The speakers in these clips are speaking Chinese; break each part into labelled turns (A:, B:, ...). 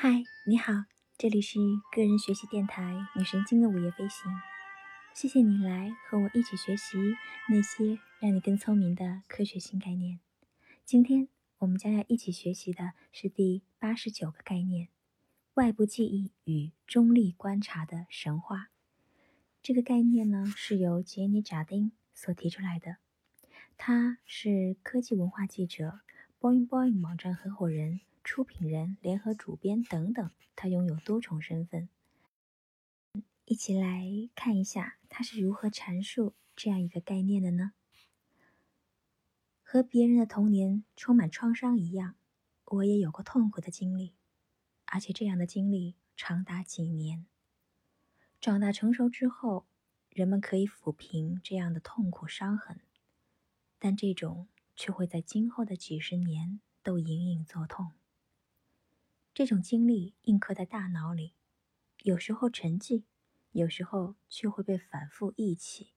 A: 嗨，你好，这里是个人学习电台女神经的午夜飞行。谢谢你来和我一起学习那些让你更聪明的科学新概念。今天我们将要一起学习的是第八十九个概念：外部记忆与中立观察的神话。这个概念呢是由杰尼·贾丁所提出来的，他是科技文化记者，Boing Boing 网站合伙人。出品人、联合主编等等，他拥有多重身份。一起来看一下他是如何阐述这样一个概念的呢？和别人的童年充满创伤一样，我也有过痛苦的经历，而且这样的经历长达几年。长大成熟之后，人们可以抚平这样的痛苦伤痕，但这种却会在今后的几十年都隐隐作痛。这种经历印刻在大脑里，有时候沉寂，有时候却会被反复忆起。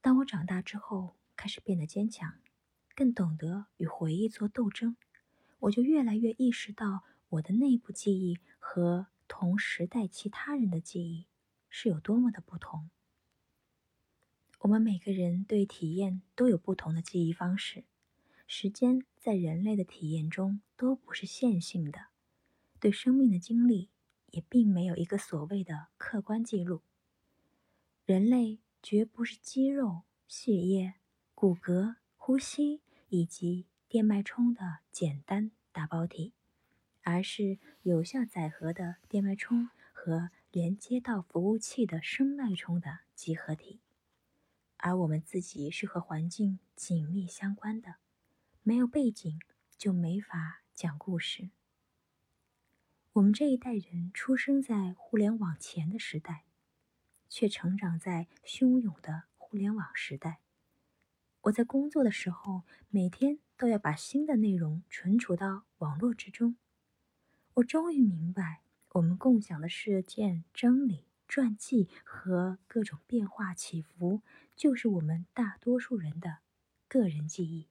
A: 当我长大之后，开始变得坚强，更懂得与回忆做斗争，我就越来越意识到我的内部记忆和同时代其他人的记忆是有多么的不同。我们每个人对体验都有不同的记忆方式，时间在人类的体验中都不是线性的。对生命的经历也并没有一个所谓的客观记录。人类绝不是肌肉、血液、骨骼、呼吸以及电脉冲的简单打包体，而是有效载荷的电脉冲和连接到服务器的声脉冲的集合体。而我们自己是和环境紧密相关的，没有背景就没法讲故事。我们这一代人出生在互联网前的时代，却成长在汹涌的互联网时代。我在工作的时候，每天都要把新的内容存储到网络之中。我终于明白，我们共享的事件、真理、传记和各种变化起伏，就是我们大多数人的个人记忆。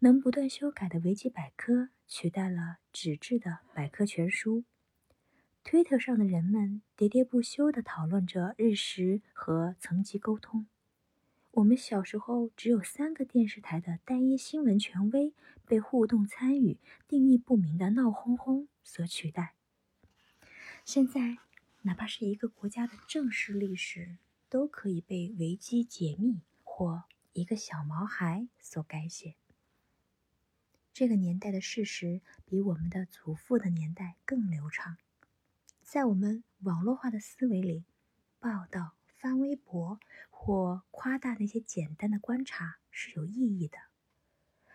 A: 能不断修改的维基百科取代了纸质的百科全书。推特上的人们喋喋不休地讨论着日食和层级沟通。我们小时候只有三个电视台的单一新闻权威被互动参与、定义不明的闹哄哄所取代。现在，哪怕是一个国家的正式历史，都可以被维基解密或一个小毛孩所改写。这个年代的事实比我们的祖父的年代更流畅，在我们网络化的思维里，报道、发微博或夸大那些简单的观察是有意义的。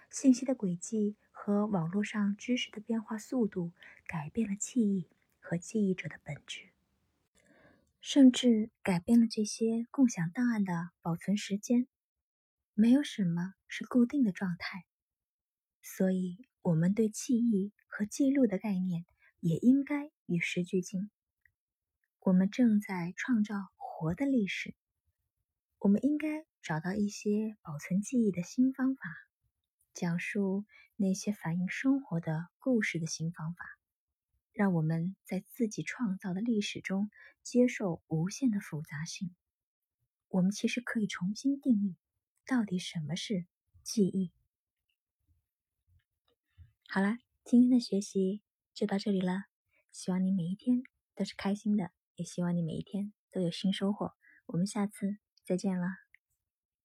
A: 信息的轨迹和网络上知识的变化速度改变了记忆和记忆者的本质，甚至改变了这些共享档案的保存时间。没有什么是固定的状态。所以，我们对记忆和记录的概念也应该与时俱进。我们正在创造活的历史，我们应该找到一些保存记忆的新方法，讲述那些反映生活的故事的新方法，让我们在自己创造的历史中接受无限的复杂性。我们其实可以重新定义，到底什么是记忆。好啦，今天的学习就到这里了。希望你每一天都是开心的，也希望你每一天都有新收获。我们下次再见了。